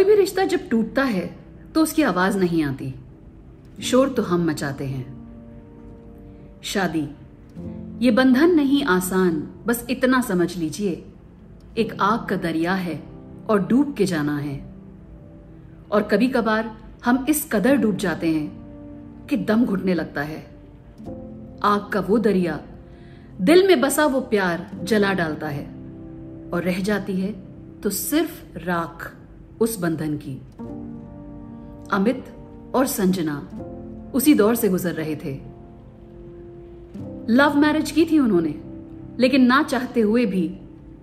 कोई भी रिश्ता जब टूटता है तो उसकी आवाज़ नहीं आती। शोर तो हम मचाते हैं। शादी। ये बंधन नहीं आसान, बस इतना समझ लीजिए। एक आग का दरिया है और डूब के जाना है। और कभी कभार हम इस कदर डूब जाते हैं कि दम घुटने लगता है। आग का वो दरिया, दिल में बसा वो प्यार जला डालता है। और रह जाती है तो सिर्फ़ राख। उस बंधन की। अमित और संजना उसी दौर से गुजर रहे थे। लव मैरिज की थी उन्होंने, लेकिन ना चाहते हुए भी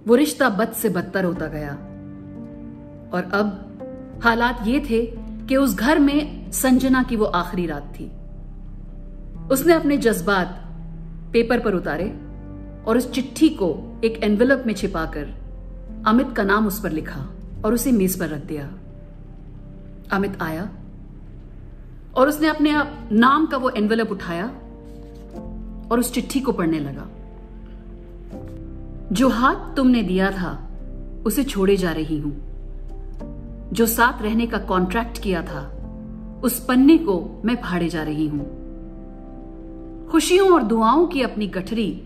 वो रिश्ता बद से बदतर होता गया। और अब हालात ये थे कि उस घर में संजना की वो आखिरी रात थी। उसने अपने जज्बात पेपर पर उतारे और उस चिट्ठी को एक एनवेलप में छिपाकर अमित का नाम उस पर लिखा। और उसे मेज पर रख दिया। अमित आया और उसने अपने आप नाम का वो एनवेलप उठाया और उस चिट्ठी को पढ़ने लगा। जो हाथ तुमने दिया था, उसे छोड़े जा रही हूँ। जो साथ रहने का कॉन्ट्रैक्ट किया था, उस पन्ने को मैं फाड़े जा रही हूँ। खुशियों और दुआओं की अपनी गठरी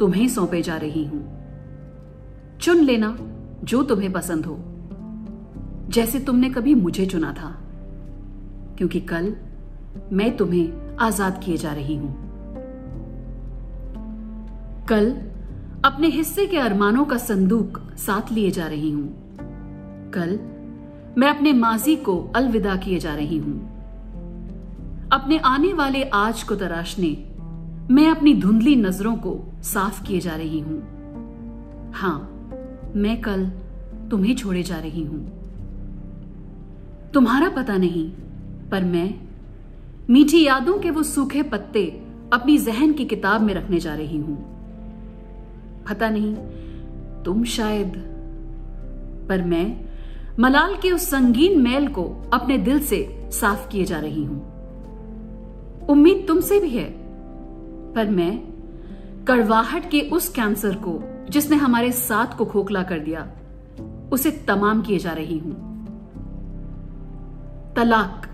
तुम्हें सौंपे जा रही हूँ। चुन लेना जो तुम्हें पसंद हो। जैसे तुमने कभी मुझे चुना था। क्योंकि कल मैं तुम्हें आज़ाद किए जा रही हूँ। कल अपने हिस्से के अरमानों का संदूक साथ लिए जा रही हूँ। कल मैं अपने माजी को अलविदा किए जा रही हूँ। अपने आने वाले आज को तराशने मैं अपनी धुंधली नज़रों को साफ़ किए जा रही हूँ। हाँ, मैं कल तुम्हें छोड़े जा रही हूँ। तुम्हारा पता नहीं, पर मैं मीठी यादों के वो सूखे पत्ते अपनी जहन की किताब में रखने जा रही हूँ। पता नहीं, तुम शायद, पर मैं मलाल के उस संगीन मैल को अपने दिल से साफ़ किए जा रही हूँ। उम्मीद तुमसे भी है, पर मैं कड़वाहट के उस कैंसर को जिसने हमारे साथ को खोखला कर दिया, उसे तमाम किए जा रही हूँ। तलाक।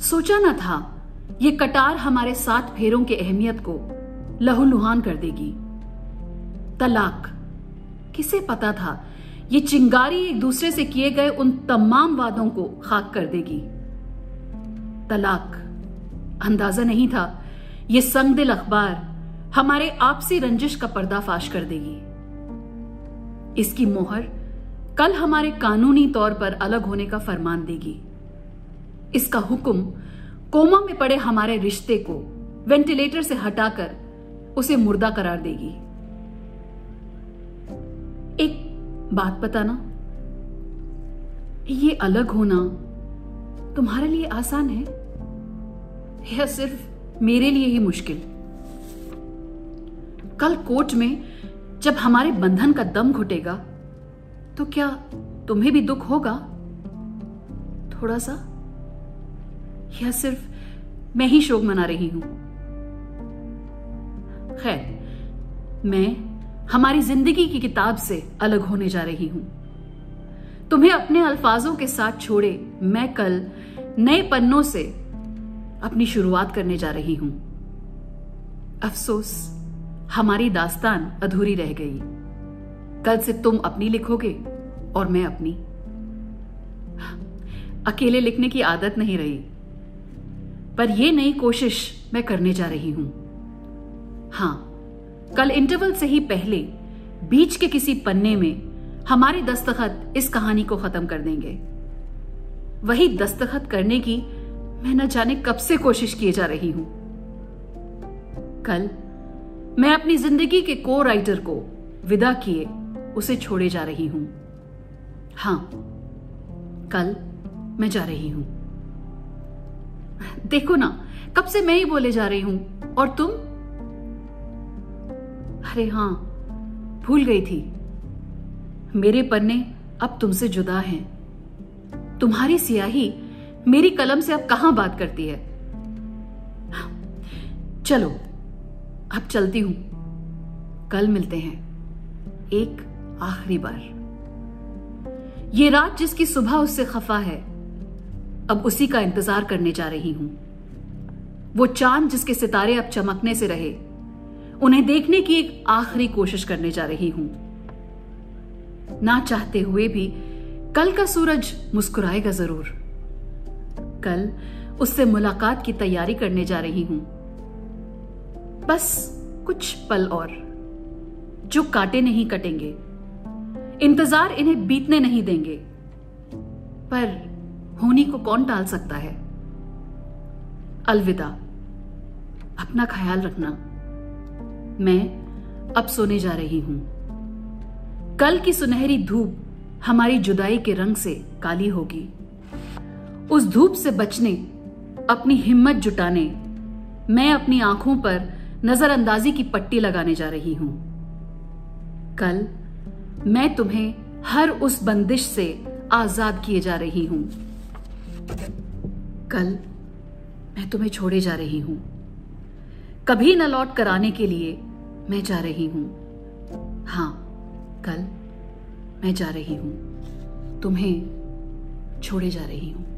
सोचा न था, ये कटार हमारे सात फेरों की अहमियत को लहूलुहान कर देगी। तलाक। किसे पता था, ये चिंगारी एक दूसरे से किए गए उन तमाम वादों को खाक कर देगी। तलाक। अंदाज़ा नहीं था, ये संगदिल अखबार हमारे आपसी रंजिश का पर्दाफाश कर देगी। इसकी मोहर कल हमारे कानूनी तौर पर अलग होने का फरमान देगी। इसका हुक्म कोमा में पड़े हमारे रिश्ते को वेंटिलेटर से हटाकर उसे मुर्दा करार देगी। एक बात बताना, ये अलग होना तुम्हारे लिए आसान है या सिर्फ़ मेरे लिए ही मुश्किल? कल कोर्ट में जब हमारे बंधन का दम घुटेगा तो क्या तुम्हें भी दुख होगा? थोड़ा सा या सिर्फ़ मैं ही शोक मना रही हूँ? खैर, मैं हमारी ज़िंदगी की किताब से अलग होने जा रही हूँ। तुम्हें अपने अल्फाजों के साथ छोड़े मैं कल नए पन्नों से अपनी शुरुआत करने जा रही हूँ। अफसोस, हमारी दास्तान अधूरी रह गई। कल से तुम अपनी लिखोगे और मैं अपनी। अकेले लिखने की आदत नहीं रही। पर यह नई कोशिश मैं करने जा रही हूँ। हाँ, कल इंटरवल से ही पहले बीच के किसी पन्ने में हमारे दस्तखत इस कहानी को खत्म कर देंगे। वही दस्तखत करने की मैं न जाने कब से कोशिश किए जा रही हूँ। कल मैं अपनी ज़िंदगी के को राइटर को विदा किए, उसे छोड़े जा रही हूँ। हाँ, कल मैं जा रही हूँ। देखो ना, कब से मैं ही बोले जा रही हूँ, और तुम? अरे हाँ, भूल गई थी। मेरे पन्ने अब तुमसे जुदा हैं। तुम्हारी सियाही मेरी कलम से अब कहाँ बात करती है? चलो, अब चलती हूँ। कल मिलते हैं। एक आखिरी बार। ये रात जिसकी सुबह उससे खफा है अब उसी का इंतज़ार करने जा रही हूँ। वो चाँद जिसके सितारे अब चमकने से रहे, उन्हें देखने की एक आखिरी कोशिश करने जा रही हूँ। ना चाहते हुए भी कल का सूरज मुस्कुराएगा ज़रूर। कल उससे मुलाकात की तैयारी करने जा रही हूँ। बस कुछ पल और, जो काटे नहीं कटेंगे। इंतज़ार इन्हें बीतने नहीं देंगे। पर होनी को कौन टाल सकता है? अलविदा। अपना ख्याल रखना। मैं अब सोने जा रही हूँ। कल की सुनहरी धूप हमारी जुदाई के रंग से काली होगी। उस धूप से बचने, अपनी हिम्मत जुटाने, मैं अपनी आँखों पर नजरअंदाजी की पट्टी लगाने जा रही हूँ। कल मैं तुम्हें हर उस बंदिश से आज़ाद किए जा रही हूँ। कल मैं तुम्हें छोड़े जा रही हूँ। कभी न लौट कर आने के लिए मैं जा रही हूँ। हाँ, कल मैं जा रही हूँ। तुम्हें छोड़े जा रही हूँ।